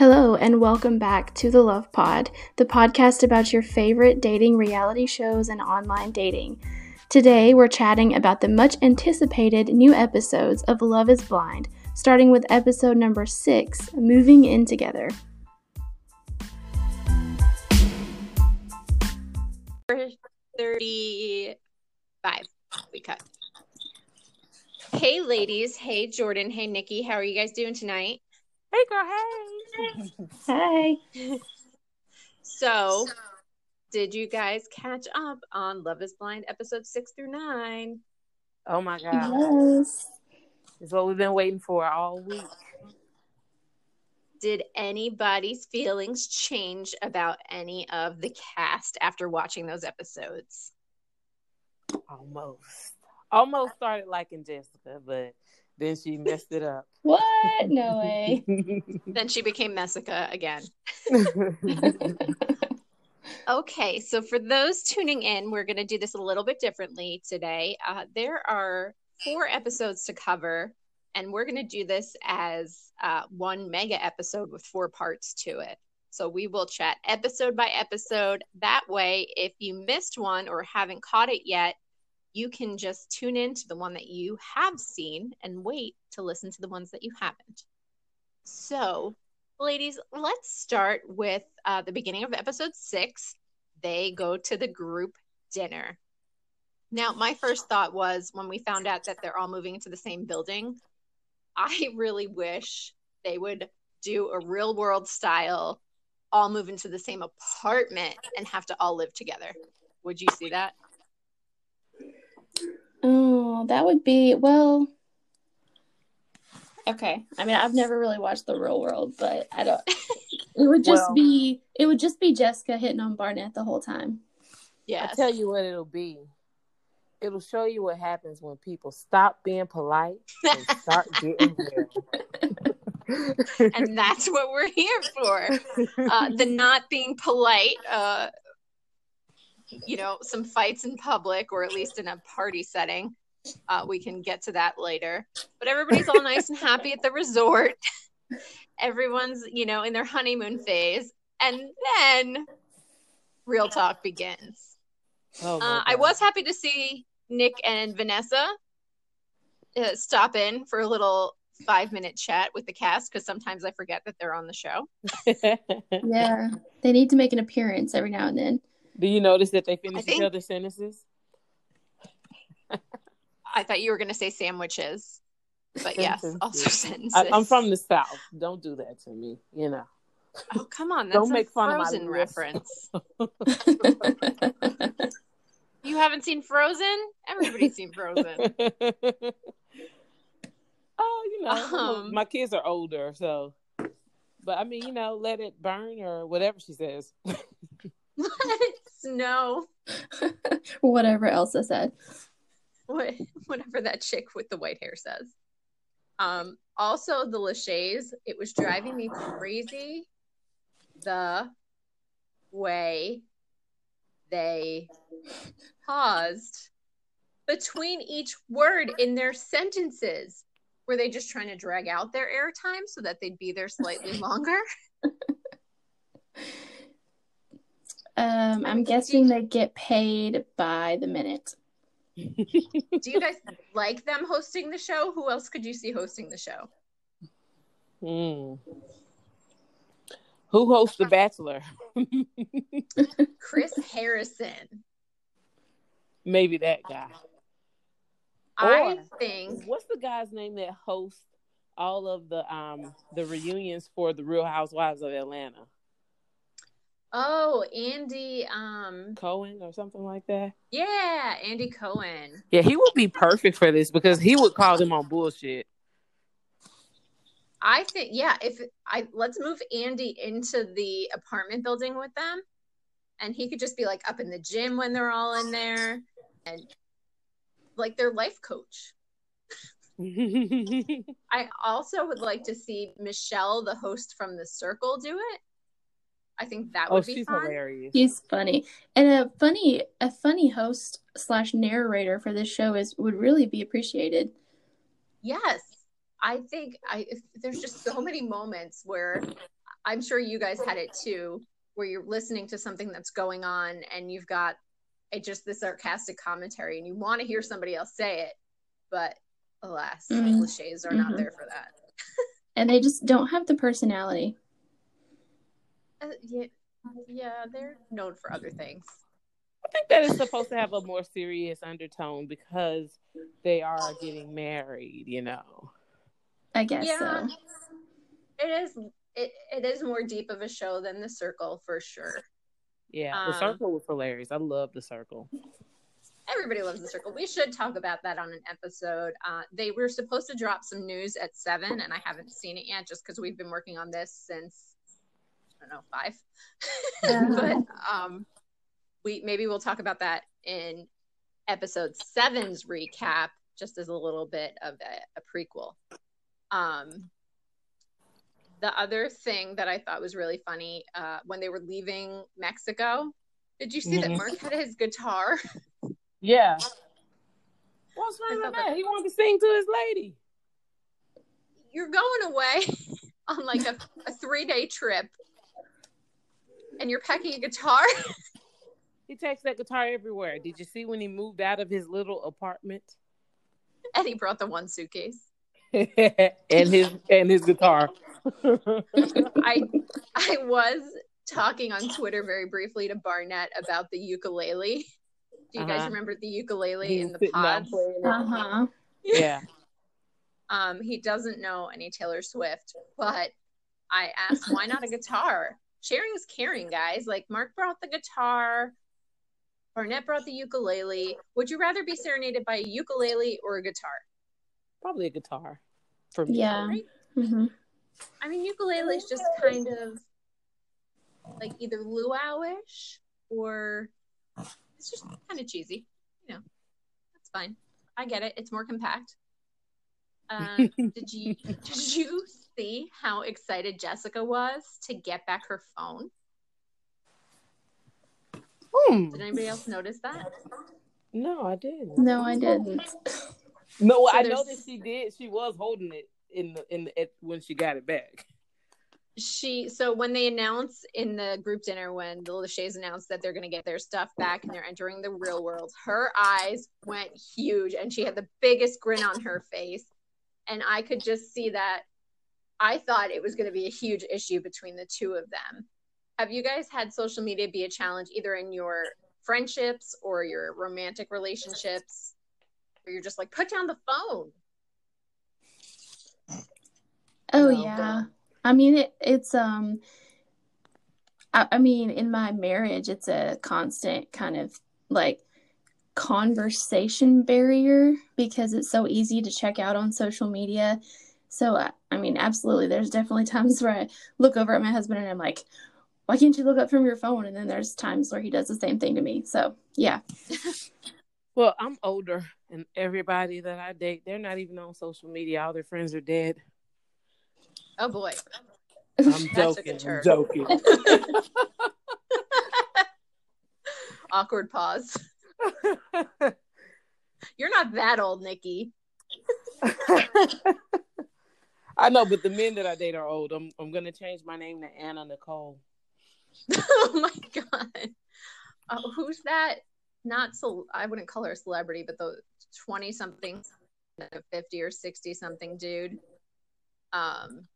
Hello, and welcome back to the Love Pod, the podcast about your favorite dating reality shows and online dating. Today, we're chatting about the much anticipated new episodes of Love is Blind, starting with episode number six Moving In Together. 35. We cut. Hey, ladies. Hey, Jordan. Hey, Nikki. How are you guys doing tonight? Hey, girl. Hey. Hey. So, did you guys catch up on Love is Blind episode six through nine? Oh my God. Yes. It's what we've been waiting for all week. Did anybody's feelings change about any of the cast after watching those episodes? Almost. Almost started liking Jessica, but then she messed it up. What? No way. Then she became Messica again. Okay, so for those tuning in, we're going to do this a little bit differently today. Uh, there are four episodes to cover, and we're going to do this as uh, one mega episode with four parts to it. So we will chat episode by episode. That way, if you missed one or haven't caught it yet, you can just tune in to the one that you have seen and wait to listen to the ones that you haven't. So, ladies, let's start with uh, the beginning of episode six. They go to the group dinner. Now, my first thought was when we found out that they're all moving into the same building, I really wish they would do a real world style, all move into the same apartment and have to all live together. Would you see that? Oh, that would be well. Okay. I mean, I've never really watched The Real World, but I don't. It would just Well- be. It would just be Jessica hitting on Barnett the whole time. Yeah. I tell you what it'll be. It'll show you what happens when people stop being polite and start getting real. and that's what we're here for. Uh, the not being polite, uh, you know, some fights in public or at least in a party setting. Uh, we can get to that later. But everybody's all nice and happy at the resort. Everyone's, you know, in their honeymoon phase. And then real talk begins. Oh Uh, I was happy to see Nick and Vanessa uh, stop in for a little five minute chat with the cast because sometimes I forget that they're on the show. Yeah, they need to make an appearance every now and then. Do you notice that they finish think- each other's sentences? I thought you were going to say sandwiches, but yes, also sentences. I, I'm from the South. Don't do that to me. You know. Oh, come on. That's Don't a make fun of my Frozen reference. You haven't seen Frozen? Everybody's seen Frozen. oh, you know, Um, my kids are older, so. But I mean, you know, let it burn or whatever she says. It snow. Whatever Elsa said. What, whatever that chick with the white hair says. Um, also, the Lachey's, it was driving me crazy the way they paused between each word in their sentences. Were they just trying to drag out their airtime so that they'd be there slightly longer? Um, I'm guessing they get paid by the minute. Do you guys like them hosting the show? Who else could you see hosting the show? Hmm. Who hosts The Bachelor? Chris Harrison. Maybe that guy. I Or- think What's the guy's name that hosts all of the um the reunions for the Real Housewives of Atlanta? Oh, Andy. Um, Cohen or something like that. yeah, Andy Cohen. Yeah, he would be perfect for this because he would call them on bullshit. I think, yeah. If I let's move Andy into the apartment building with them, and he could just be like up in the gym when they're all in there, and like their life coach. I also would like to see Michelle, the host from The Circle, do it. I think that oh, would be she's fun. hilarious. He's funny, and a funny a funny host slash narrator for this show is would really be appreciated. Yes, I think I if, there's just so many moments where I'm sure you guys had it too, where you're listening to something that's going on and you've got it just the sarcastic commentary and you want to hear somebody else say it, but alas, mm-hmm. Lacheys are mm-hmm. not there for that. and they just don't have the personality. Uh, yeah, yeah, they're known for other things. I think that is supposed to have a more serious undertone because they are getting married, you know. I guess yeah, so. It is it, it is more deep of a show than the circle for sure. Yeah, the um, circle was hilarious. I love the circle. Everybody loves the circle. We should talk about that on an episode. Uh, they were supposed to drop some news at seven, and I haven't seen it yet, just because we've been working on this since I don't know five. but um, we maybe we'll talk about that in episode seven's recap, just as a little bit of a, a prequel. Um, the other thing that I thought was really funny uh, when they were leaving Mexico, did you see mm-hmm. that Mark had his guitar? Yeah. What's wrong with that? that? He wanted to sing to his lady. You're going away on like a, a three day trip and you're packing a guitar. he takes that guitar everywhere. Did you see when he moved out of his little apartment? And he brought the one suitcase. and his and his guitar. I I was talking on Twitter very briefly to Barnett about the ukulele. Do you uh-huh. guys remember the ukulele He's in the pods? Uh-huh. Yeah. um, he doesn't know any Taylor Swift, but I asked why not a guitar? Sharing is caring, guys. Like Mark brought the guitar, Barnett brought the ukulele. Would you rather be serenaded by a ukulele or a guitar? Probably a guitar for me. Yeah. Right? Mm-hmm. I mean, ukulele is just kind of like either luau-ish or it's just kind of cheesy. You know, that's fine. I get it. It's more compact. Uh, did you did you see how excited Jessica was to get back her phone? Hmm. Did anybody else notice that? No, I didn't. No, I didn't. No, so I know that she did. She was holding it in the in the, when she got it back. She so when they announced in the group dinner when the Lachey's announced that they're going to get their stuff back and they're entering the real world, her eyes went huge and she had the biggest grin on her face, and I could just see that. I thought it was going to be a huge issue between the two of them. Have you guys had social media be a challenge either in your friendships or your romantic relationships? Where you're just like, put down the phone. Oh no, yeah. I mean it, it's um I, I mean in my marriage it's a constant kind of like conversation barrier because it's so easy to check out on social media. So I, I mean absolutely there's definitely times where I look over at my husband and I'm like why can't you look up from your phone and then there's times where he does the same thing to me. So, yeah. well, I'm older and everybody that I date, they're not even on social media. All their friends are dead. Oh boy. I'm joking. I'm joking. Awkward pause. You're not that old, Nikki. I know, but the men that I date are old. I'm I'm gonna change my name to Anna Nicole. oh my god. Uh, who's that? Not so I wouldn't call her a celebrity, but the twenty something, fifty or sixty something dude. Um,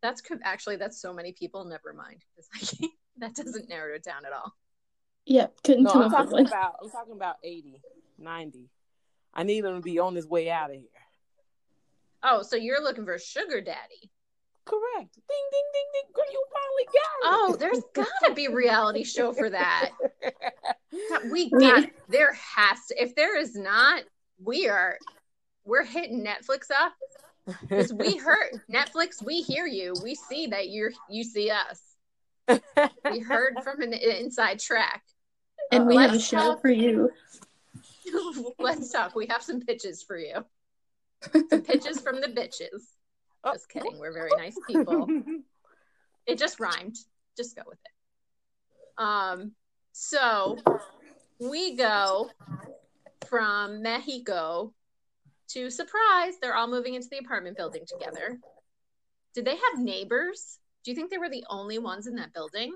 that's actually that's so many people. Never mind. It's like that doesn't narrow it down at all. Yeah, couldn't no, I'm talking about I'm talking about 80, 90. I need him to be on his way out of here. Oh, so you're looking for a sugar daddy? Correct. Ding ding ding ding. Girl, you finally got it. Oh, there's gotta be a reality show for that. we got there has to. If there is not, we are we're hitting Netflix up because we heard Netflix. We hear you. We see that you're you see us. we heard from an inside track, and we have a show talk. for you. Let's talk. We have some pitches for you. Some pitches from the bitches. Just kidding. We're very nice people. it just rhymed. Just go with it. Um. So we go from Mexico to surprise, they're all moving into the apartment building together. Did they have neighbors? Do you think they were the only ones in that building?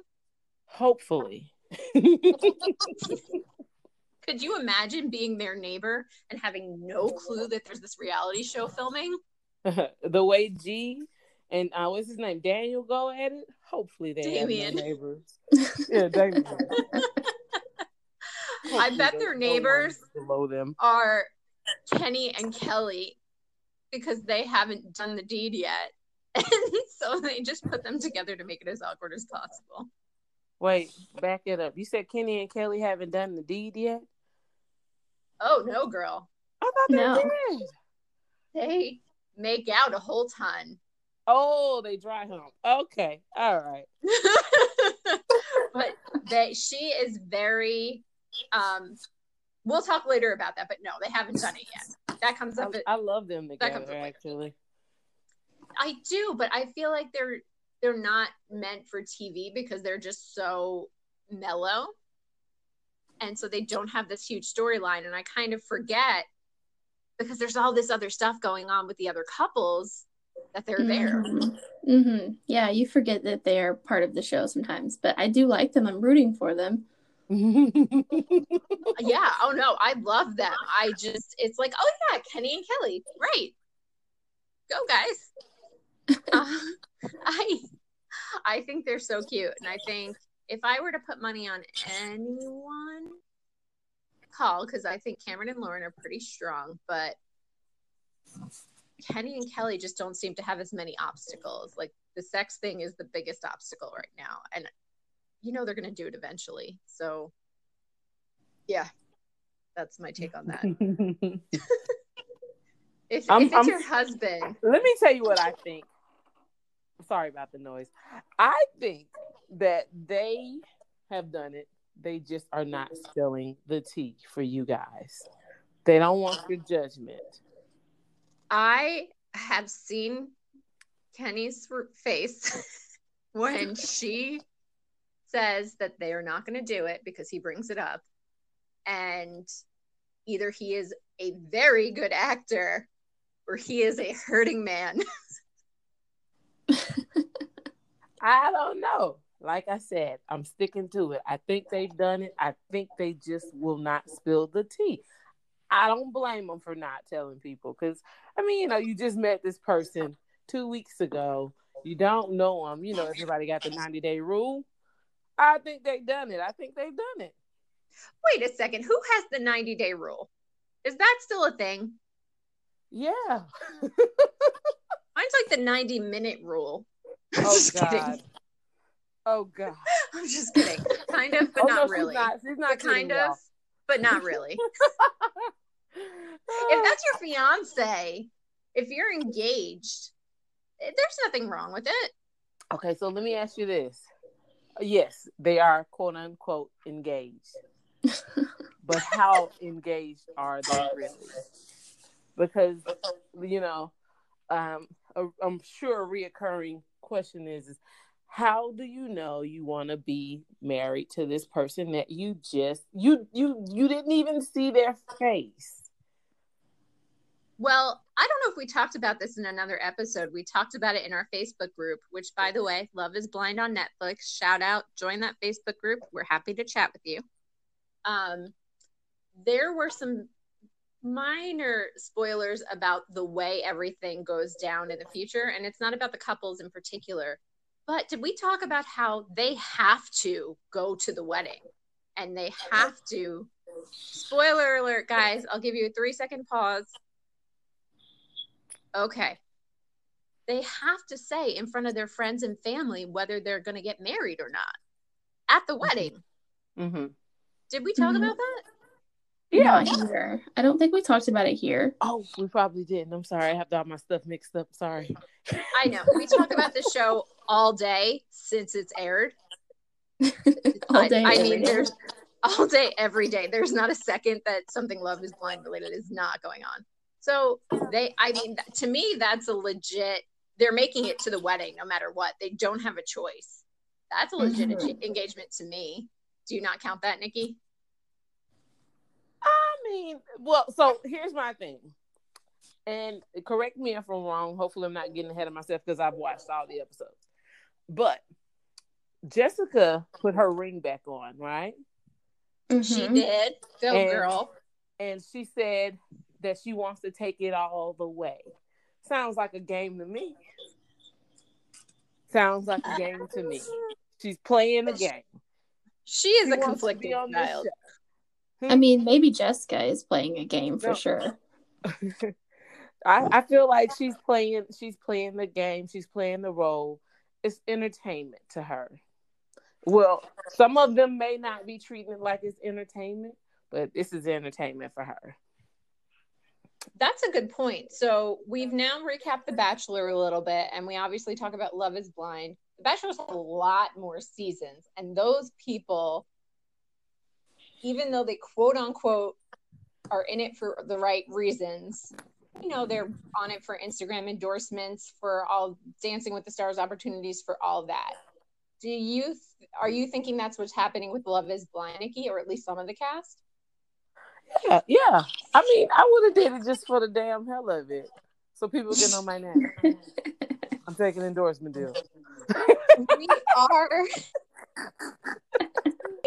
Hopefully. Could you imagine being their neighbor and having no clue that there's this reality show filming? the way G and uh, what's his name, Daniel, go at it. Hopefully they Damien. have no neighbors. yeah, Damien. I bet Hopefully their neighbors below them. are Kenny and Kelly because they haven't done the deed yet. And so they just put them together to make it as awkward as possible. Wait, back it up. You said Kenny and Kelly haven't done the deed yet. Oh no, girl. I thought they No. did. They make out a whole ton. Oh, they dry hump. Okay, all right. but that she is very um we'll talk later about that, but no, they haven't done it yet. That comes up I, I love them That comes together. up. Actually, I do, but I feel like they're they're not meant for TV because they're just so mellow. And so they don't have this huge storyline and I kind of forget because there's all this other stuff going on with the other couples that they're there. hmm Yeah, you forget that they're part of the show sometimes, but I do like them. I'm rooting for them. Yeah, oh no, I love them. I just it's like, oh yeah, Kenny and Kelly. Right. Go guys. uh, I I think they're so cute and I think if I were to put money on anyone call because I think Cameron and Lauren are pretty strong, but Kenny and Kelly just don't seem to have as many obstacles. Like the sex thing is the biggest obstacle right now and you know they're going to do it eventually. So yeah. That's my take on that. If, I'm- if it's I'm- your husband, Let me tell you what I think. Sorry about the noise. I think that they have done it. They just are not spilling the tea for you guys. They don't want your judgment. I have seen Kenny's face when she says that they are not going to do it because he brings it up. And either he is a very good actor or he is a hurting man. I don't know. Like I said, I'm sticking to it. I think they've done it. I think they just will not spill the tea. I don't blame them for not telling people because, I mean, you know, you just met this person two weeks ago. You don't know them. You know, everybody got the 90 day rule. I think they've done it. I think they've done it. Wait a second. Who has the 90 day rule? Is that still a thing? Yeah. Mine's like the 90 minute rule. Oh. God. Oh, God. I'm just kidding. Kind of, but oh, not no, really. She's not, she's not kind of, but not really. if that's your fiance, if you're engaged, eh, there's nothing wrong with it. Okay, so let me ask you this. Yes, they are quote unquote engaged. but how engaged are they really? Because you know, um, a, I'm sure a reoccurring question is, is how do you know you want to be married to this person that you just you you you didn't even see their face? Well, I don't know if we talked about this in another episode. We talked about it in our Facebook group, which, by the way, Love is Blind on Netflix. Shout out, join that Facebook group. We're happy to chat with you. Um, there were some minor spoilers about the way everything goes down in the future, and it's not about the couples in particular. But did we talk about how they have to go to the wedding and they have to? Spoiler alert, guys. I'll give you a three second pause. Okay. They have to say in front of their friends and family whether they're going to get married or not at the wedding. Mm-hmm. Did we talk Mhm. about that? Yeah. Not here. I don't think we talked about it here. Oh, we probably didn't. I'm sorry. I have all my stuff mixed up. Sorry. I know. We talk about the show all day since it's aired. All day. I, every mean, day. there's all day, every day. There's not a second that something Love is Blind related is not going on. So they, I mean, to me, that's a legit. They're making it to the wedding no matter what. They don't have a choice. That's a legit Mhm. engagement to me. Do you not count that, Nikki? I mean, well, so here's my thing. And correct me if I'm wrong. Hopefully, I'm not getting ahead of myself because I've watched all the episodes. but Jessica put her ring back on, right? Mm-hmm. She did. Go and, girl. And she said that she wants to take it all the way. Sounds like a game to me. Sounds like a game to me. She's playing a game. She is she a conflicted child. Hmm? I mean, maybe Jessica is playing a game for no. sure. I, I feel like she's playing she's playing the game, she's playing the role. It's entertainment to her. Well, some of them may not be treating it like it's entertainment, but this is entertainment for her. That's a good point. So we've now recapped The Bachelor a little bit, and we obviously talk about Love is Blind. The Bachelor's had a lot more seasons, and those people, even though they quote unquote are in it for the right reasons, you know, they're on it for Instagram endorsements, for all Dancing with the Stars opportunities, for all that. Do you th- are you thinking that's what's happening with Love Is Blind, Nikki, or at least some of the cast? Yeah, yeah. I mean, I would have did it just for the damn hell of it, so people can know my name. I'm taking endorsement deal. we are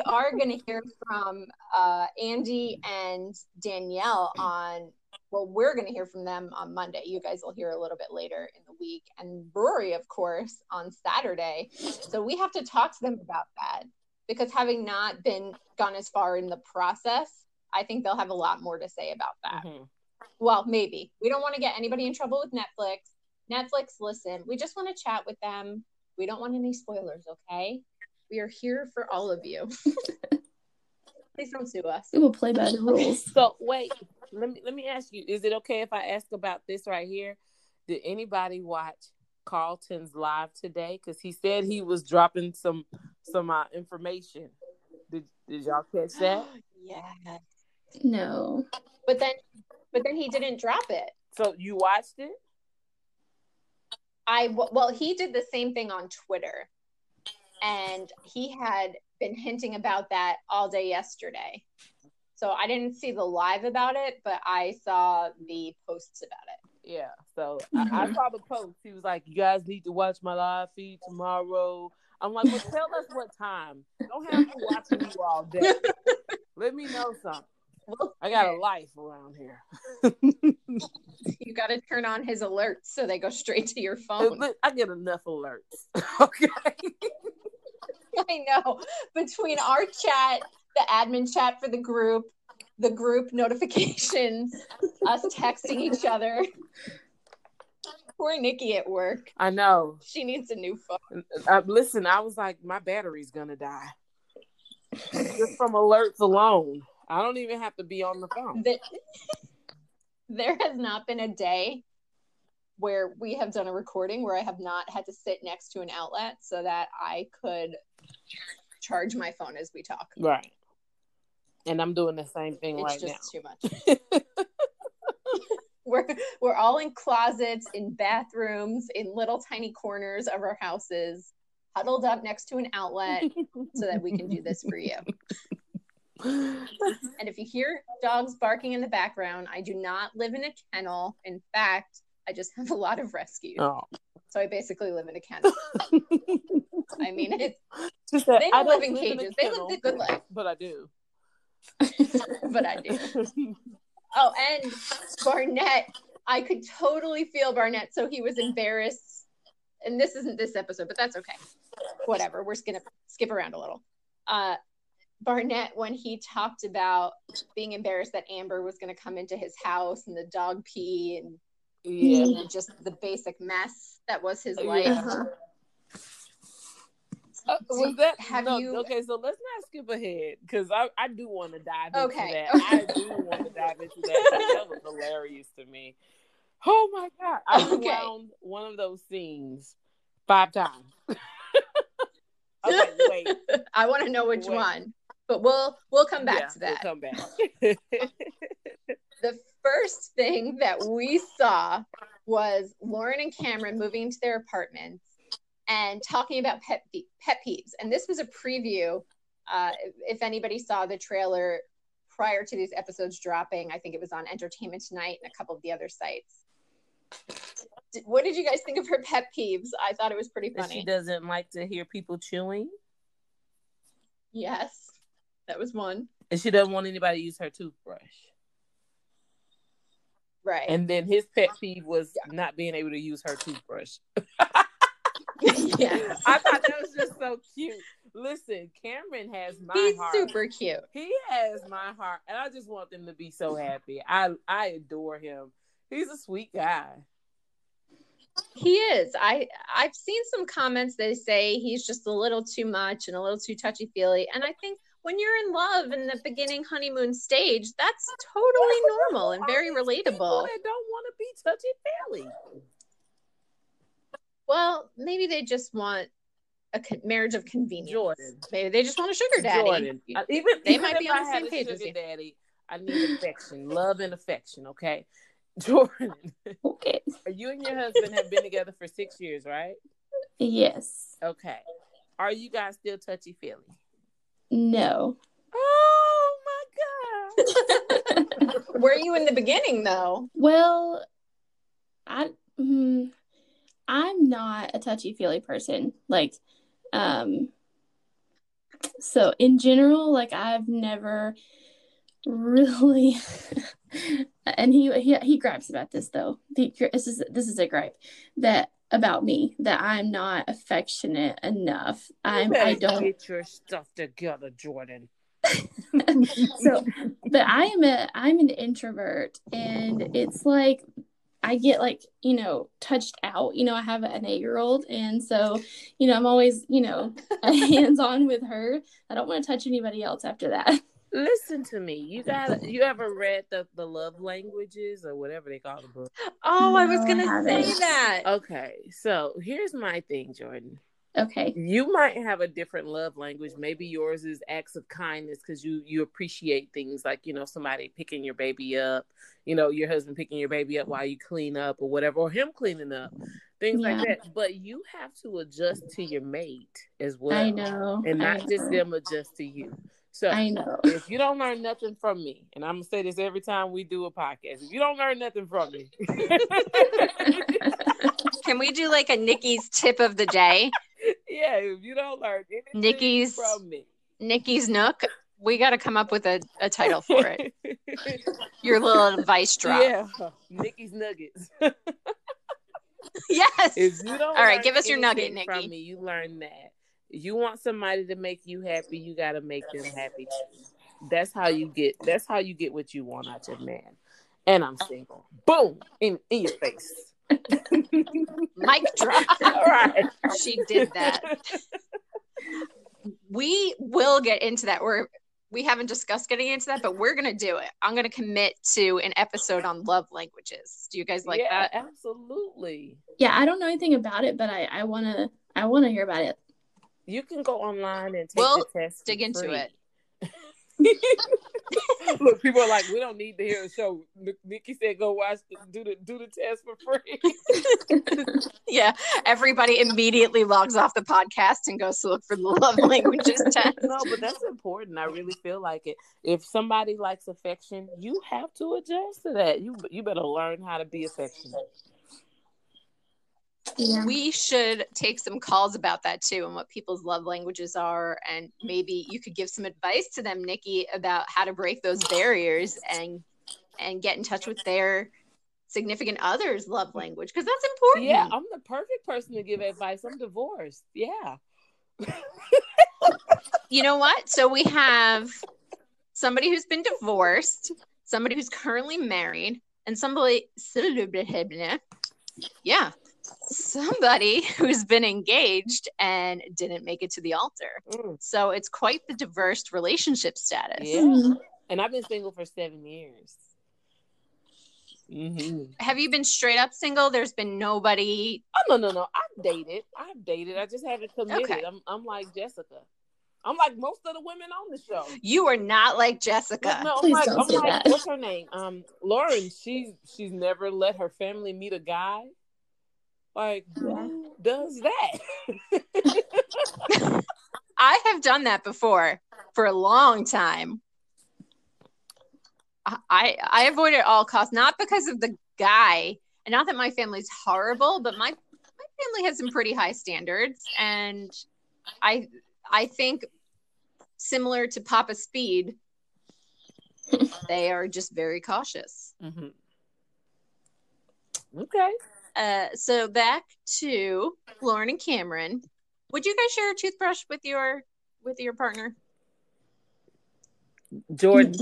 are going to hear from uh, Andy and Danielle on well, we're going to hear from them on Monday. You guys will hear a little bit later in the week. And Rory, of course, on Saturday. So we have to talk to them about that because having not been gone as far in the process, I think they'll have a lot more to say about that. Mm-hmm. Well, maybe. We don't want to get anybody in trouble with Netflix. Netflix, listen, we just want to chat with them. We don't want any spoilers, okay? We are here for all of you. Please don't sue us. We will play by the rules. So wait, let me let me ask you: Is it okay if I ask about this right here? Did anybody watch Carlton's live today? Because he said he was dropping some some uh, information. Did Did y'all catch that? yeah. No. But then, but then he didn't drop it. So you watched it? I well, he did the same thing on Twitter, and he had been hinting about that all day yesterday. So I didn't see the live about it, but I saw the posts about it. Yeah. So mm-hmm. I, I, saw the post. He was like, "You guys need to watch my live feed tomorrow." I'm like, "Well, tell us what time. Don't have me watching you all day. Let me know something." I got a life around here. you got to turn on his alerts so they go straight to your phone. I get enough alerts. okay. I know. Between our chat, the admin chat for the group, the group notifications, us texting each other. Poor Nikki at work. I know. She needs a new phone. Uh, listen, I was like, my battery's gonna die. Just from alerts alone. I don't even have to be on the phone. The, there has not been a day where we have done a recording where I have not had to sit next to an outlet so that I could charge my phone as we talk. Right. And I'm doing the same thing it's right now. It's too much. we're we're all in closets, in bathrooms, in little tiny corners of our houses, huddled up next to an outlet so that we can do this for you. and if you hear dogs barking in the background, I do not live in a kennel. In fact, I just have a lot of rescues. Oh. So I basically live in a kennel. I mean, it's just that they don't live in cages. In they live the good life. But I do. but I do. Oh, and Barnett, I could totally feel Barnett. So he was embarrassed. And this isn't this episode, but that's okay. Whatever. We're just gonna skip around a little. Uh Barnett when he talked about being embarrassed that Amber was going to come into his house and the dog pee and yeah. just the basic mess that was his life. Yeah. Uh, was that have no, you okay so let's not skip ahead because I, I do want to dive okay. into that i do want to dive into that that was hilarious to me oh my god i okay. found one of those scenes five times okay wait i want to know which wait. one but we'll we'll come back yeah, to that we'll come back the first thing that we saw was lauren and cameron moving to their apartments and talking about pet, pet peeves. And this was a preview. Uh, if anybody saw the trailer prior to these episodes dropping, I think it was on Entertainment Tonight and a couple of the other sites. What did you guys think of her pet peeves? I thought it was pretty funny. she doesn't like to hear people chewing, Yes, that was one. and she doesn't want anybody to use her toothbrush. Right. And then his pet peeve was not being able to use her toothbrush. yeah. I thought that was just so cute. Listen, Cameron has my heart. He's heart. super cute. He has my heart, and I just want them to be so happy. I I adore him. He's a sweet guy. He is. I I've seen some comments that say he's just a little too much and a little too touchy feely. And I think when you're in love in the beginning honeymoon stage, that's totally normal and very relatable. that don't want to be touchy feely. Well, maybe they just want a con- marriage of convenience. Jordan. Maybe they just want a sugar daddy. Jordan. I- uh, even They even might if be on I the had same a page as sugar you. daddy, I need affection, love, and affection. Okay, Jordan. Okay. You and your husband have been together for six years, right? Yes. Okay. Are you guys still touchy feely? No. Oh my god. Were you in the beginning though? Well, I mm, I'm not a touchy feely person. Like, um, so in general, like I've never really, and he he he gripes about this though. The, this is this is a gripe that about me that I'm not affectionate enough. I'm I don't get your stuff together, Jordan. so but i am a i'm an introvert and it's like i get like you know touched out you know i have an eight year old and so you know i'm always you know hands on with her i don't want to touch anybody else after that Listen to me. You got you ever read the, the love languages or whatever they call the book? Oh, I was gonna say that. Okay, so here's my thing, Jordan. okay You might have a different love language. Maybe yours is acts of kindness because you you appreciate things like you know somebody picking your baby up, you know your husband picking your baby up while you clean up or whatever, or him cleaning up, things like that. But you have to adjust to your mate as well, i know and I not just know. them adjust to you. So i know if you don't learn nothing from me, and I'm gonna say this every time we do a podcast, if you don't learn nothing from me, Can we do like a Nikki's tip of the day? yeah, if you don't learn anything Nikki's- from me, Nikki's Nook. We got to come up with a, a title for it. Your little advice drop. yeah, Nikki's Nuggets. Yes. if you don't, All right, give us your nugget, Nikki. From me, you learn that. You want somebody to make you happy, you got to make them happy. too. That's how you get. That's how you get what you want out your man. And I'm single. Boom in in your face. Mic drop. All right. She did that. We will get into that. We're we haven't discussed getting into that, but we're gonna do it. I'm gonna commit to an episode on love languages. Do you guys like yeah, that? absolutely. yeah i don't know anything about it but i i want to i want to hear about it You can go online and take We'll the test. dig into free. it. Look, people are like, we don't need to hear a show. N- Nikki said, go watch, the, do the do the test for free. Yeah. Everybody immediately logs off the podcast and goes to look for the love languages test. no, but that's important. I really feel like it. If somebody likes affection, you have to adjust to that. You you better learn how to be affectionate. Yeah We should take some calls about that too and what people's love languages are. And maybe you could give some advice to them, Nikki, about how to break those barriers and and get in touch with their significant other's love language because that's important. Yeah, I'm the perfect person to give advice. I'm divorced. Yeah. You know what? So we have somebody who's been divorced, somebody who's currently married, and somebody yeah, somebody who's been engaged and didn't make it to the altar. Mm, So it's quite the diverse relationship status. yeah. Mhm. And I've been single for seven years. hmm Have you been straight up single? There's been nobody. Oh no no no! I've dated. I've dated. I just haven't committed. Okay. I'm I'm like Jessica. I'm like most of the women on the show. You are not like Jessica. No, I'm Please like, don't I'm say like, that. what's her name? Um, Lauren. She's she's never let her family meet a guy. Like, who does that? I have done that before for a long time. I I avoid it at all costs, not because of the guy, And not that my family's horrible, but my my family has some pretty high standards, and I I think similar to Papa Speed, they are just very cautious. Mm-hmm. Okay. Uh, so back to Lauren and Cameron. Would you guys share a toothbrush with your with your partner? Jordan.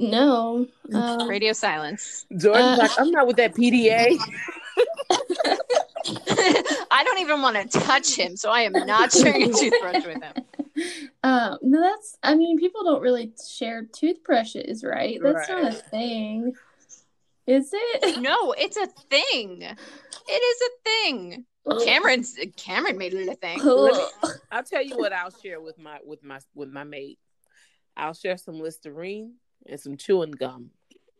No. Uh, Radio silence. Jordan's Uh, like, I'm not with that PDA. I don't even want to touch him, so I am not sharing a toothbrush with him. uh, no, that's. I mean, people don't really share toothbrushes, right? That's not a thing. Is it? No, it's a thing. It is a thing. Oh. Cameron's Cameron made it a thing. Oh. Ugh. I'll tell you what I'll share with my with my with my mate. I'll share some Listerine and some chewing gum.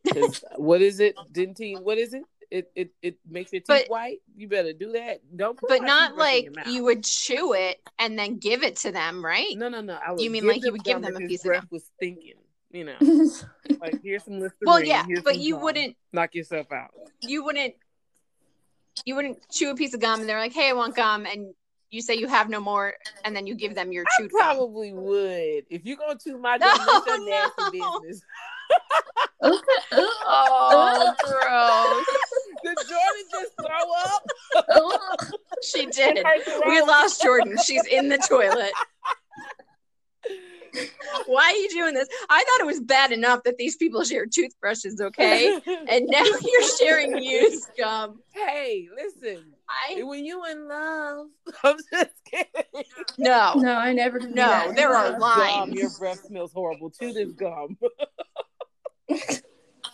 what is it? Dentyne? What is it? It it it makes your teeth But- white. You better do that. Don't But not like you would chew it and then give it to them, right? No, no, no. I would You mean like you would give them a piece of breath gum? was stinking. You know, like here's some Listerine. Well, yeah, but you gum. wouldn't knock yourself out. you wouldn't you wouldn't chew a piece of gum and they're like, "Hey, I want gum," and you say you have no more, and then you give them your I chewed gum. probably would if you gonna chew my No, gum. that's no. business. Oh, gross! Did Jordan just throw up? She did. We lost Jordan. She's in the toilet. Why are you doing this? I thought it was bad enough that these people share toothbrushes, okay? And now you're sharing used gum. hey, listen. I When you in love, I'm just kidding. no. No, I never. do No, that. there are Gum, lines. your breath smells horrible. Chew this gum.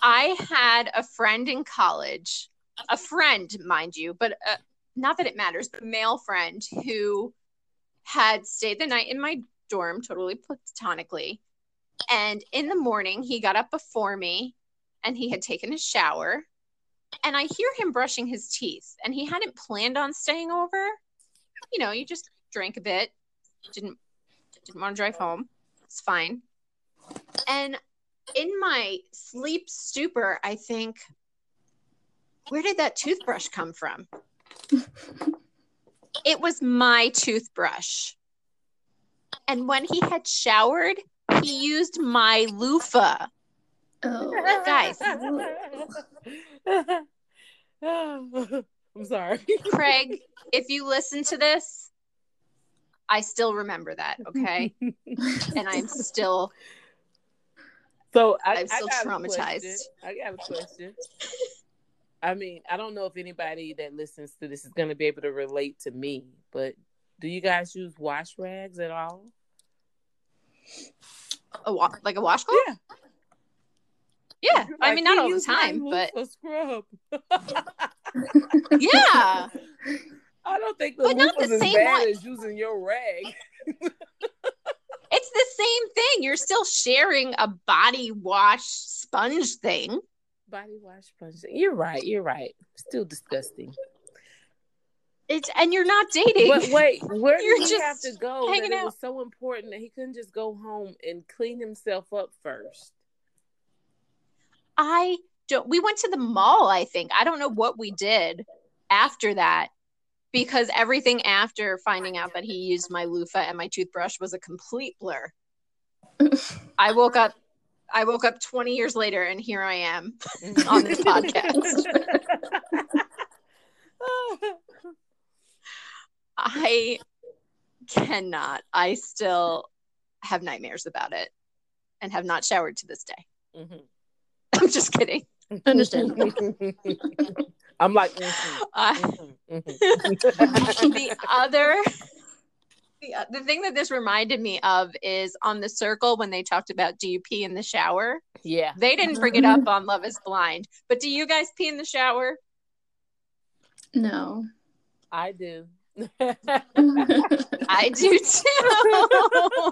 I had a friend in college, a friend, mind you, but uh, not that it matters, but a male friend who had stayed the night in my dorm, totally platonically. And in the morning, he got up before me and he had taken a shower. And I hear him brushing his teeth, and he hadn't planned on staying over. You know, you just drank a bit, didn't didn't want to drive home. It's fine. And in my sleep stupor, I think, where did that toothbrush come from? it was my toothbrush. And when he had showered, he used my loofah. Oh. Guys. I'm sorry. Craig, if you listen to this, I still remember that, okay? And I'm still So I, I'm still I traumatized. I got a question. I mean, I don't know if anybody that listens to this is going to be able to relate to me, but do you guys use wash rags at all? a wa- like a washcloth. Yeah. Yeah, I mean not all the time, but loofah scrub. yeah. I don't think the But not the as same bad one. as using your rag. It's the same thing. You're still sharing a body wash sponge thing. Body wash sponge. You're right. You're right. Still disgusting. It's and you're not dating. But wait, where You're did he have to go? That hanging it out. was so important that he couldn't just go home and clean himself up first. I don't we went to the mall, I think. I don't know what we did after that because everything after finding out that he used my loofah and my toothbrush was a complete blur. I woke up I woke up 20 years later and here I am on this podcast. I cannot. I still have nightmares about it and have not showered to this day. Mhm. I'm just kidding. Understandable. I'm like, mhm, I, mhm, mhm. the other the, uh, the thing that this reminded me of is on the circle when they talked about do you pee in the shower yeah. they didn't bring it up on love is blind but do you guys pee in the shower no. I do. i do too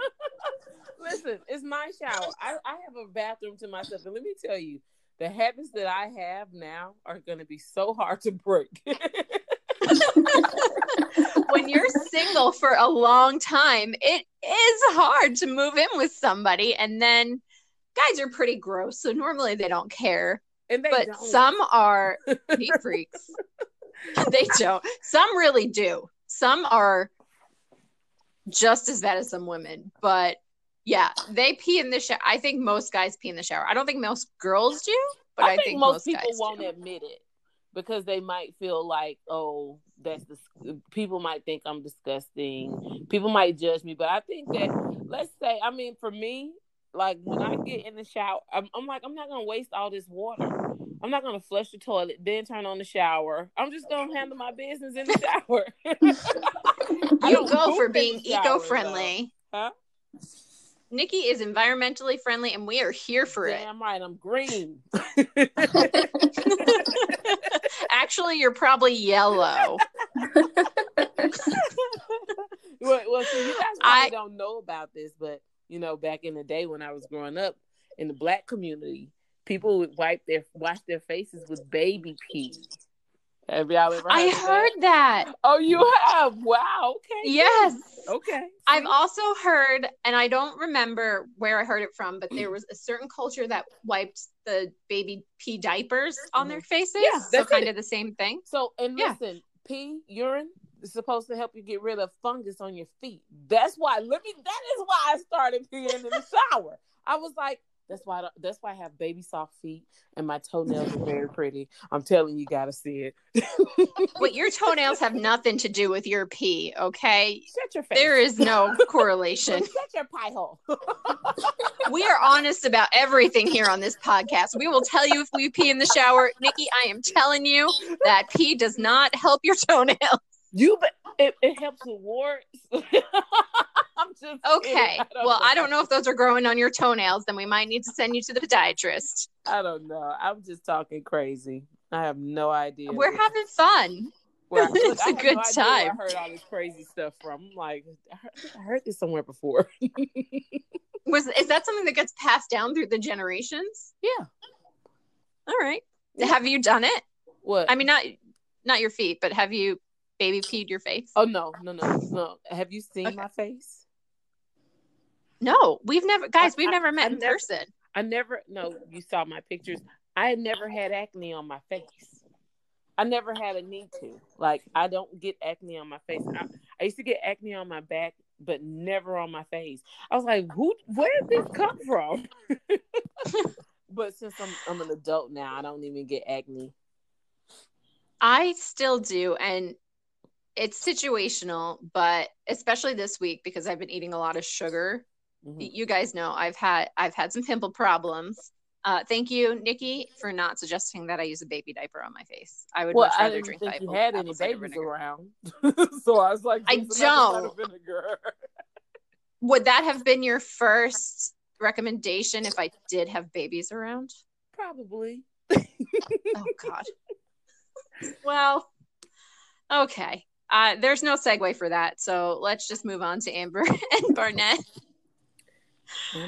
Listen, it's my shower. I, I have a bathroom to myself. And let me tell you, the habits that I have now are going to be so hard to break. when you're single for a long time it is hard to move in with somebody and then guys are pretty gross so normally they don't care and they but don't. some are neat freaks. they don't. Some really do. Some are just as bad as some women, but yeah, they pee in the shower. I think most guys pee in the shower. I don't think most girls do, but I, I think, most people won't do. admit it because they might feel like, oh, that's the people might think I'm disgusting. People might judge me, but I think that let's say, I mean, for me, like when I get in the shower, I'm, I'm like, I'm not gonna waste all this water. I'm not gonna flush the toilet, then turn on the shower. I'm just gonna handle my business in the shower. You go for being eco-friendly. Huh? Nikki is environmentally friendly, and we are here for it. Damn right, I'm green. Actually, you're probably yellow. well, well, see, you guys I- don't know about this, but you know, back in the day when I was growing up in the black community, people would wipe their wash their faces with baby pee. Have y'all ever? Heard I of heard that? that. Oh, you have? Wow. Okay. Yes. Okay. I've also heard, and I don't remember where I heard it from, but there was a certain culture that wiped the baby pee diapers on their faces. Yeah, so that's kind it. of the same thing. So, and Yeah. listen, pee, urine is supposed to help you get rid of fungus on your feet. That's why. Let me. That is why I started peeing in the shower. I was like, that's why. That's why I have baby soft feet and my toenails are very pretty. I'm telling you, you gotta see it. But your toenails have nothing to do with your pee, okay? Shut your face. There is no correlation. Shut your pie hole. We are honest about everything here on this podcast. We will tell you if we pee in the shower. Nikki, I am telling you that pee does not help your toenails. you, but it, it helps with warts. I'm just kidding. Okay. Well, I don't know if those are growing on your toenails. Then we might need to send you to the podiatrist. I don't know. I'm just talking crazy. I have no idea. We're having fun. Where- It's I a good no time. I heard all this crazy stuff from. I'm like, I heard, I heard this somewhere before. Was is that something that gets passed down through the generations? yeah. All right. Yeah. Have you done it? What? I mean, not not your feet, but have you baby peed your face? oh no, no, no, no. Have you seen Okay. my face? No, we've never, guys. We've I- never met I in never- person. I never. No, you saw my pictures. I had never had acne on my face. I never had a need to. Like, I don't get acne on my face. I, I used to get acne on my back, but never on my face. I was like, who? Where did this come from? but since I'm I'm an adult now, I don't even get acne. I still do, and it's situational, but especially this week because I've been eating a lot of sugar. Mhm. You guys know I've had I've had some pimple problems. Uh, thank you, Nikki, for not suggesting that I use a baby diaper on my face. I would Well, much rather drink think apple, you had any babies around, so I was like, I "Drink some apple cider don't. Would that have been your first recommendation if I did have babies around? Probably. Oh God. well, okay. Uh, there's no segue for that, so let's just move on to Amber and Barnett.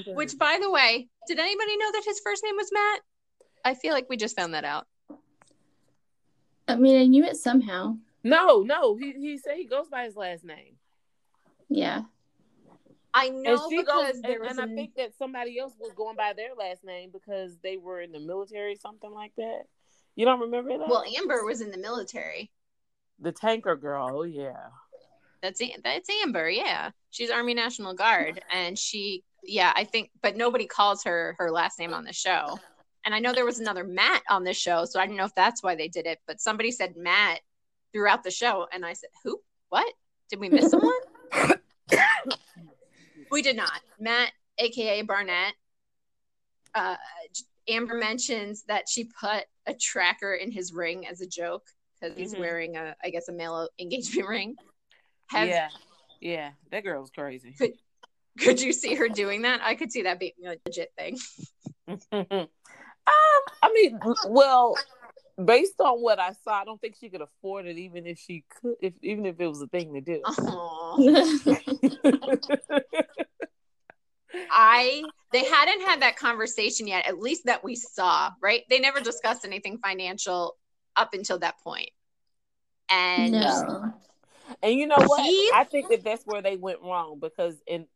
Which, by the way, did anybody know that his first name was Matt? I feel like we just found that out. I mean, I knew it somehow. no, no, he he said he goes by his last name. Yeah. I know she because goes, there and, was and I think that somebody else was going by their last name because they were in the military, something like that. You don't remember that? well, Amber was in the military. the tanker girl. Oh yeah. That's Am- that's Amber. Yeah, she's Army National Guard, and she, yeah, I think, but nobody calls her her last name on the show. And I know there was another Matt on the show, so I don't know if that's why they did it. But somebody said Matt throughout the show, and I said, "Who? What? Did we miss someone?" we did not. Matt, aka Barnett. Uh, Amber mentions that she put a tracker in his ring as a joke because he's Mhm. wearing a, I guess, a male engagement ring. Have yeah. Yeah. That girl was crazy. could you see her doing that? I could see that being a legit thing. um, I mean, well, based on what I saw, I don't think she could afford it, even if she could, if even if it was a thing to do. I they hadn't had that conversation yet, at least that we saw, right? They never discussed anything financial up until that point. And no. and you know what? He- I think that that's where they went wrong because, in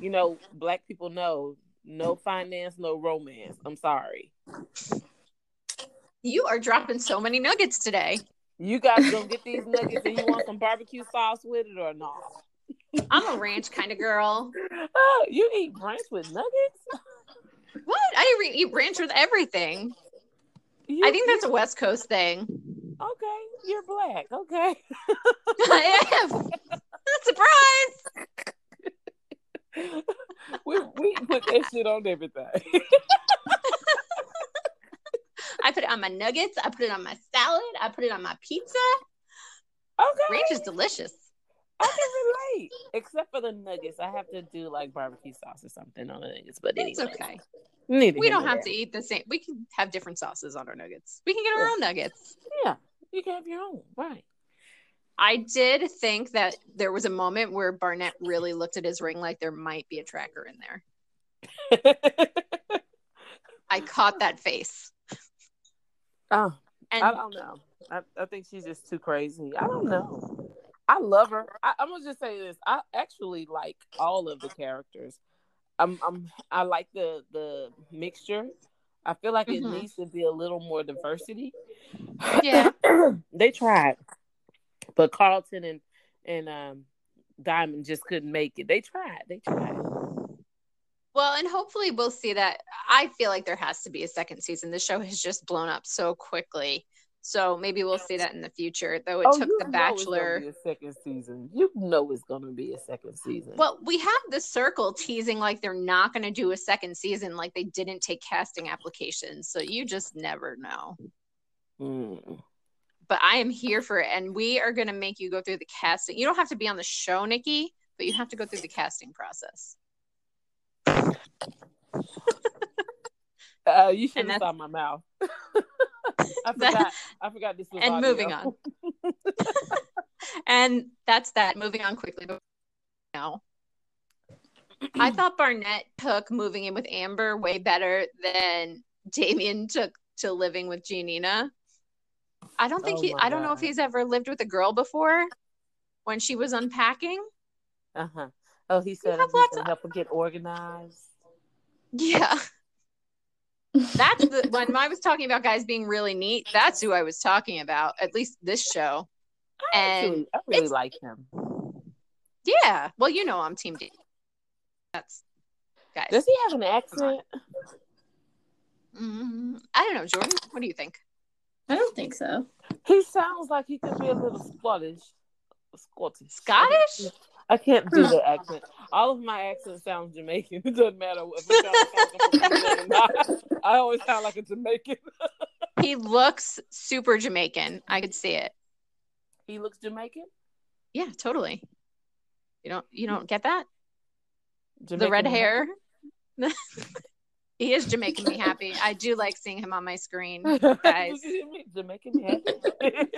you know, black people know no finance, no romance. I'm sorry. You are dropping so many nuggets today. You guys gonna get these nuggets and you want some barbecue sauce with it or not? I'm a ranch kind of girl. Oh, you eat ranch with nuggets? What? I re- eat ranch with everything. You- I think that's a West Coast thing. okay. You're black. Okay. I am. Surprise! We we put that shit on everything. I put it on my nuggets. I put it on my salad. I put it on my pizza. okay. Ranch is delicious. I can relate. Except for the nuggets. I have to do like barbecue sauce or something on the nuggets. But It's anyway. okay. Neither We don't have to eat the same. We can have different sauces on our nuggets. We can get our Yeah. own nuggets. Yeah. You can have your own. Right. I did think that there was a moment where Barnett really looked at his ring like there might be a tracker in there. I caught that face. oh, And I don't know. I, I think she's just too crazy. I don't know. I love her. I, I'm gonna just say this. I actually like all of the characters. I'm, I'm I like the the mixture. I feel like it Mhm. needs to be a little more diversity. Yeah. they tried, but Carlton and and um Diamond just couldn't make it. They tried. They tried. well, and hopefully we'll see that. I feel like there has to be a second season. The show has just blown up so quickly. So maybe we'll see that in the future. Though it oh, took The Bachelor. It's be a second season. You know it's gonna be a second season. Well, we have the circle teasing like they're not going to do a second season, like they didn't take casting applications. So you just never know. Mm. But I am here for it, and we are going to make you go through the casting. You don't have to be on the show, Nikki, but you have to go through the casting process. Uh, you should have saw my mouth. I That- forgot. I forgot this was. and audio. moving on. And that's that. Moving on quickly. No. I thought Barnett took moving in with Amber way better than Damian took to living with Giannina. I don't think Oh he I don't know if he's ever lived with a girl before when she was unpacking. Uh huh. Oh, he said have he's lots gonna of- help her get organized. Yeah. That's the when I was talking about guys being really neat, that's who I was talking about, at least this show. I And actually, I really like him. Yeah. Well, you know I'm team D. That's guys. Does he have an accent? Mm, I don't know, Jordan. What do you think? I don't think so. He sounds like he could be a little Scottish. Scottish. Scottish? I can't do hmm. the accent. All of my accents sound Jamaican. It doesn't matter what. it sounds I'm from England or not. I always sound like a Jamaican. He looks super Jamaican. I could see it. he looks Jamaican. Yeah, totally. You don't you don't get that? the red hair. he is Jamaican me happy. I do like seeing him on my screen. guys. Hear me? Happy.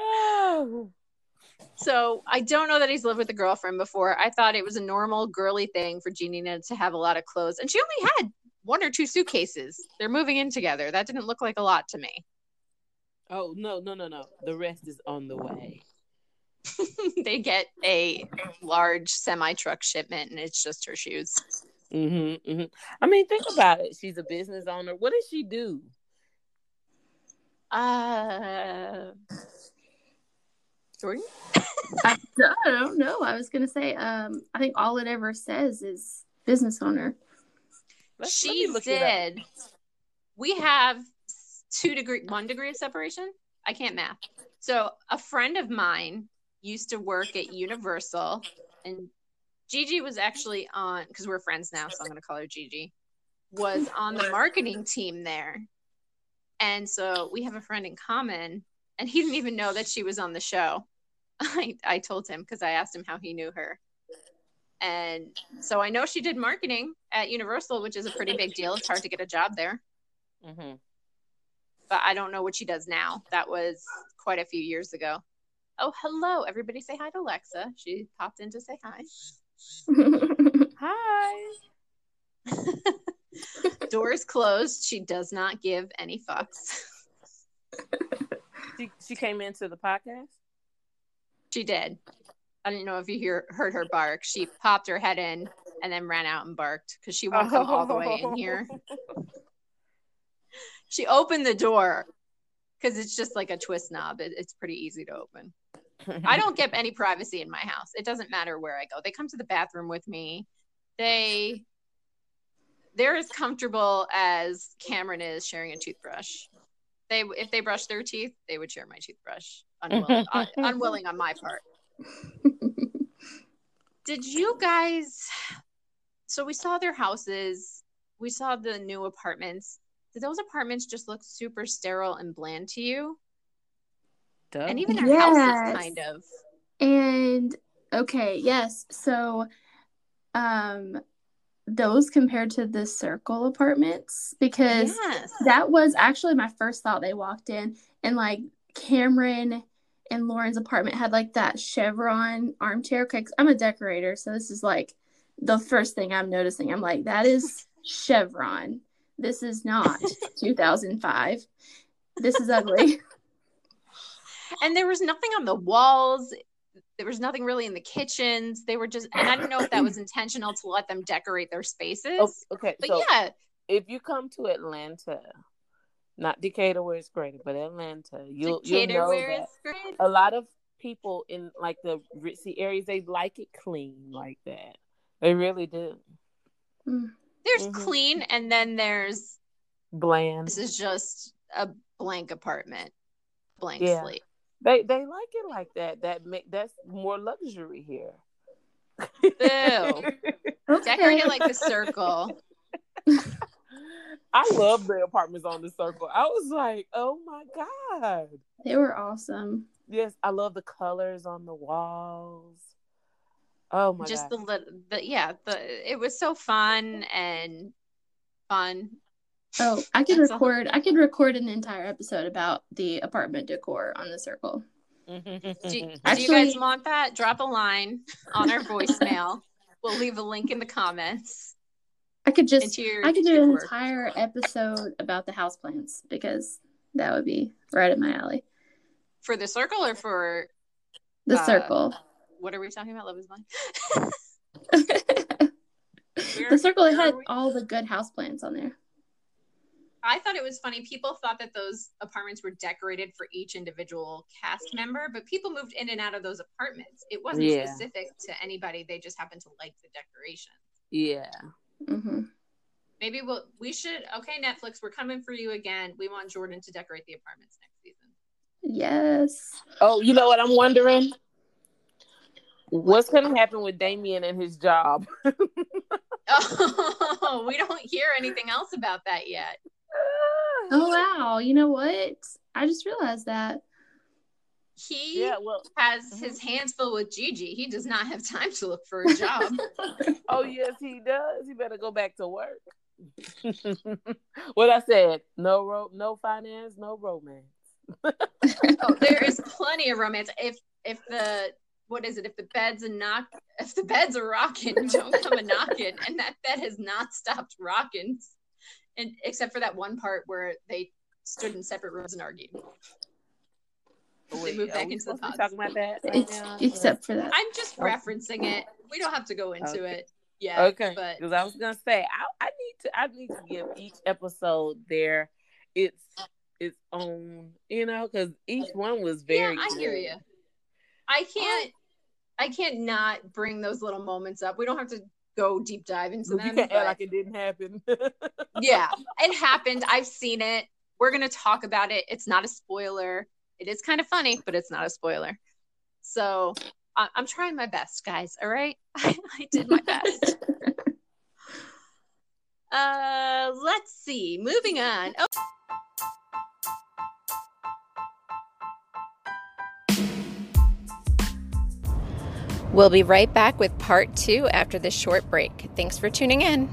oh. So I don't know that he's lived with a girlfriend before. I thought it was a normal girly thing for Jeannie to have a lot of clothes, and she only had one or two suitcases. They're moving in together. That didn't look like a lot to me. Oh no no no no! The rest is on the way. they get a large semi truck shipment, and it's just her shoes. Mm-hmm, mm-hmm. I mean, think about it. She's a business owner. What does she do? Uh, Jordan. I, I don't know. I was gonna say, um, I think all it ever says is business owner. Let's- she me look it up. did. We have two degree, one degree of separation. I can't math. So a friend of mine used to work at Universal, and Gigi was actually on because we're friends now, so I'm going to call her Gigi. Was on the marketing team there, and so we have a friend in common, and he didn't even know that she was on the show. I I told him because I asked him how he knew her. And so I know she did marketing at Universal, which is a pretty big deal. It's hard to get a job there, Mm-hmm. but I don't know what she does now. That was quite a few years ago. Oh, hello. Everybody say hi to Alexa. She popped in to say hi. Hi. Doors closed. She does not give any fucks. She she came into the podcast. She did. I didn't know if you hear, heard her bark. She popped her head in and then ran out and barked because she won't come all the way in here. she opened the door because it's just like a twist knob. It, it's pretty easy to open. I don't get any privacy in my house. It doesn't matter where I go. They come to the bathroom with me. They they're as comfortable as Cameron is sharing a toothbrush. They if they brush their teeth, they would share my toothbrush. Unwilling, uh, unwilling on my part. Did you guys? So we saw their houses. We saw the new apartments. Did those apartments just look super sterile and bland to you? Duh. And even their Yes. houses, kind of. And okay, yes. So um those compared to the circle apartments because Yes. that was actually my first thought they walked in and like Cameron and Lauren's apartment had like that chevron armchair cuz I'm a decorator so this is like the first thing I'm noticing I'm like that is chevron this is not 2005 this is ugly and there was nothing on the walls there was nothing really in the kitchens they were just and i didn't know if that was intentional to let them decorate their spaces Oh, okay, but so yeah if you come to Atlanta, not Decatur where it's great, but Atlanta, you'll you'll know where that it's great. a lot of people in like the ritzy areas they like it clean like that. They really do. there's Mhm. clean and then there's Bland. this is just a blank apartment blank Yeah. slate They they like it like that. That make that's more luxury here. Ew. okay. decorate it like the circle I love the apartments on the circle. I was like, oh my god. they were awesome Yes, I love the colors on the walls. Oh my just god. the little the yeah the it was so fun and fun Oh, I could That's all. record. I could record an entire episode about the apartment decor on the circle. do, do you guys want that drop a line on our voicemail we'll leave a link in the comments I could just. into your I could do an work. entire episode about the houseplants because that would be right up my alley. for the circle or for The Uh, circle. what are we talking about? Love is blind. the circle had all the good houseplants on there. I thought it was funny. People thought that those apartments were decorated for each individual cast member, but people moved in and out of those apartments. It wasn't Yeah. specific to anybody. They just happened to like the decoration. yeah. hmm Maybe we'll, we should. Okay, Netflix, we're coming for you again. We want Jordan to decorate the apartments next season. Yes. Oh, you know what I'm wondering? What's gonna happen with Damian and his job? Oh, we don't hear anything else about that yet. Oh wow! You know what? I just realized that. He Yeah, well, has mm-hmm. his hands full with Gigi. He does not have time to look for a job. oh yes, he does. He better go back to work. what I said, no ro- no finance, no romance. oh, there is plenty of romance. If if the what is it? If the bed's a knock, if the bed's a rocking, don't come a knocking. And that bed has not stopped rocking, and except for that one part where they stood in separate rooms and argued. Oh, wait, moved back into the supposed to pods. talking about that right Ex- now? except for that. I'm just Oh. referencing it. We don't have to go into Okay. it. Yeah. okay, But because I was gonna say I, I need to I need to give each episode their its its own, you know, because each one was very. yeah, I hear you. I can't. I can't not bring those little moments up. We don't have to go deep dive into You them. can't but- act like it didn't happen. yeah, it happened. I've seen it. We're going to talk about it. It's not a spoiler. It is kind of funny, but it's not a spoiler. So I- I'm trying my best, guys. All right. I, I did my best. uh, let's see. Moving on. Oh, We'll be right back with part two after this short break. Thanks for tuning in.